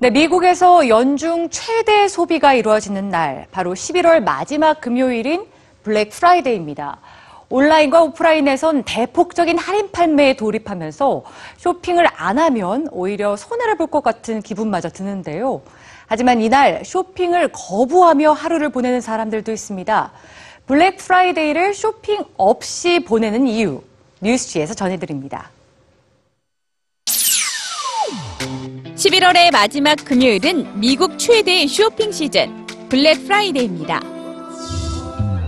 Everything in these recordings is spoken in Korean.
네, 미국에서 연중 최대 소비가 이루어지는 날, 바로 11월 마지막 금요일인 블랙 프라이데이입니다. 온라인과 오프라인에선 대폭적인 할인 판매에 돌입하면서 쇼핑을 안 하면 오히려 손해를 볼 것 같은 기분마저 드는데요. 하지만 이날 쇼핑을 거부하며 하루를 보내는 사람들도 있습니다. 블랙 프라이데이를 쇼핑 없이 보내는 이유, 뉴스G에서 전해드립니다. 11월의 마지막 금요일은 미국 최대 쇼핑 시즌 블랙 프라이데이입니다.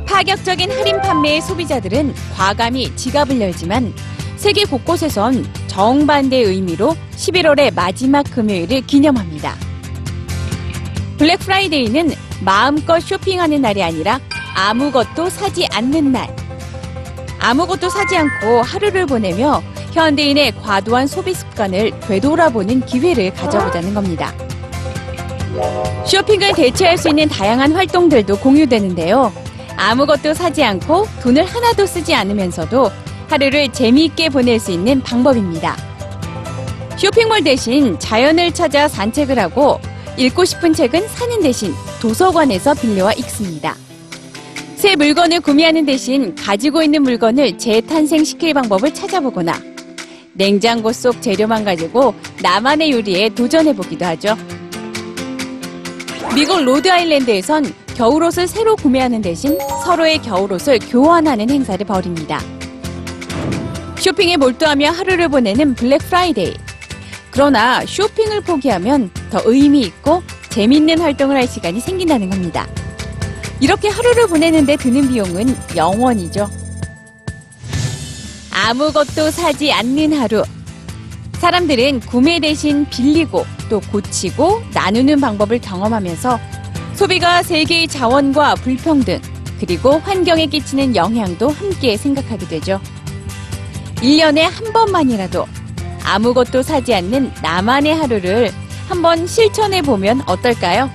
파격적인 할인 판매의 소비자들은 과감히 지갑을 열지만 세계 곳곳에선 정반대의 의미로 11월의 마지막 금요일을 기념합니다. 블랙 프라이데이는 마음껏 쇼핑하는 날이 아니라 아무것도 사지 않는 날. 아무것도 사지 않고 하루를 보내며 현대인의 과도한 소비 습관을 되돌아보는 기회를 가져보자는 겁니다. 쇼핑을 대체할 수 있는 다양한 활동들도 공유되는데요. 아무것도 사지 않고 돈을 하나도 쓰지 않으면서도 하루를 재미있게 보낼 수 있는 방법입니다. 쇼핑몰 대신 자연을 찾아 산책을 하고 읽고 싶은 책은 사는 대신 도서관에서 빌려와 읽습니다. 새 물건을 구매하는 대신 가지고 있는 물건을 재탄생시킬 방법을 찾아보거나 냉장고 속 재료만 가지고 나만의 요리에 도전해보기도 하죠. 미국 로드 아일랜드에선 겨울옷을 새로 구매하는 대신 서로의 겨울옷을 교환하는 행사를 벌입니다. 쇼핑에 몰두하며 하루를 보내는 블랙 프라이데이. 그러나 쇼핑을 포기하면 더 의미 있고 재밌는 활동을 할 시간이 생긴다는 겁니다. 이렇게 하루를 보내는데 드는 비용은 영원이죠. 아무것도 사지 않는 하루. 사람들은 구매 대신 빌리고 또 고치고 나누는 방법을 경험하면서 소비가 세계의 자원과 불평등 그리고 환경에 끼치는 영향도 함께 생각하게 되죠. 1년에 한 번만이라도 아무것도 사지 않는 나만의 하루를 한번 실천해 보면 어떨까요?